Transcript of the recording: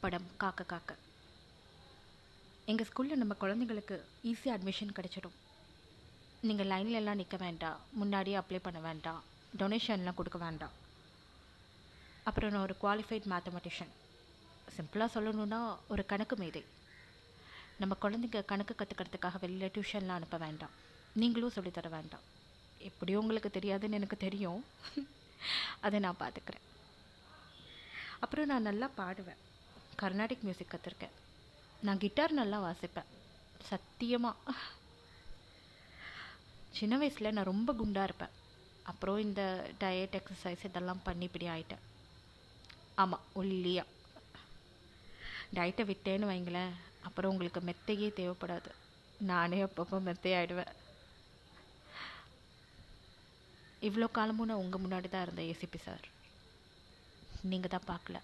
படம் காக்க காக்க. எங்கள் ஸ்கூலில் நம்ம குழந்தைங்களுக்கு ஈஸியாக அட்மிஷன் கிடைச்சிடும். நீங்கள் லைன்லலாம் நிற்க வேண்டாம். முன்னாடியே அப்ளை பண்ண வேண்டாம். டொனேஷன்லாம் கொடுக்க வேண்டாம். அப்புறம் நான் ஒரு குவாலிஃபைட் மேத்தமெட்டிஷியன் சிம்பிளாக சொல்லணுன்னா ஒரு கணக்கு மேதை நம்ம குழந்தைங்க கணக்கு கற்றுக்கிறதுக்காக வெளியில் டியூஷன்லாம் அனுப்ப வேண்டாம். நீங்களும் சொல்லித்தர வேண்டாம். எப்படியும் உங்களுக்கு தெரியாதுன்னு எனக்கு தெரியும். அதை நான் பார்த்துக்கிறேன் அப்புறம் நான் நல்லா பாடுவேன். கர்நாடிக் மியூசிக் கற்றுருக்கேன் நான் கிட்டார் நல்லா வாசிப்பேன். சத்தியமாக சின்ன வயசில் நான் ரொம்ப குண்டாக இருப்பேன். அப்புறம் இந்த டயட் எக்ஸசைஸ் இதெல்லாம் பண்ணி இப்படி ஆயிட்டேன். ஆமாம் ஒல்லியா. டயட்டை விட்டேன்னு வைங்களேன். அப்புறம் உங்களுக்கு மெத்தையே தேவைப்படாது. நானே அப்பப்போ மெத்தையாயிடுவேன். இவ்வளோ காலமும் நான் உங்கள் முன்னாடி தான் இருந்தேன் ஏசிபி சார் நீங்கள் தான் பார்க்கல.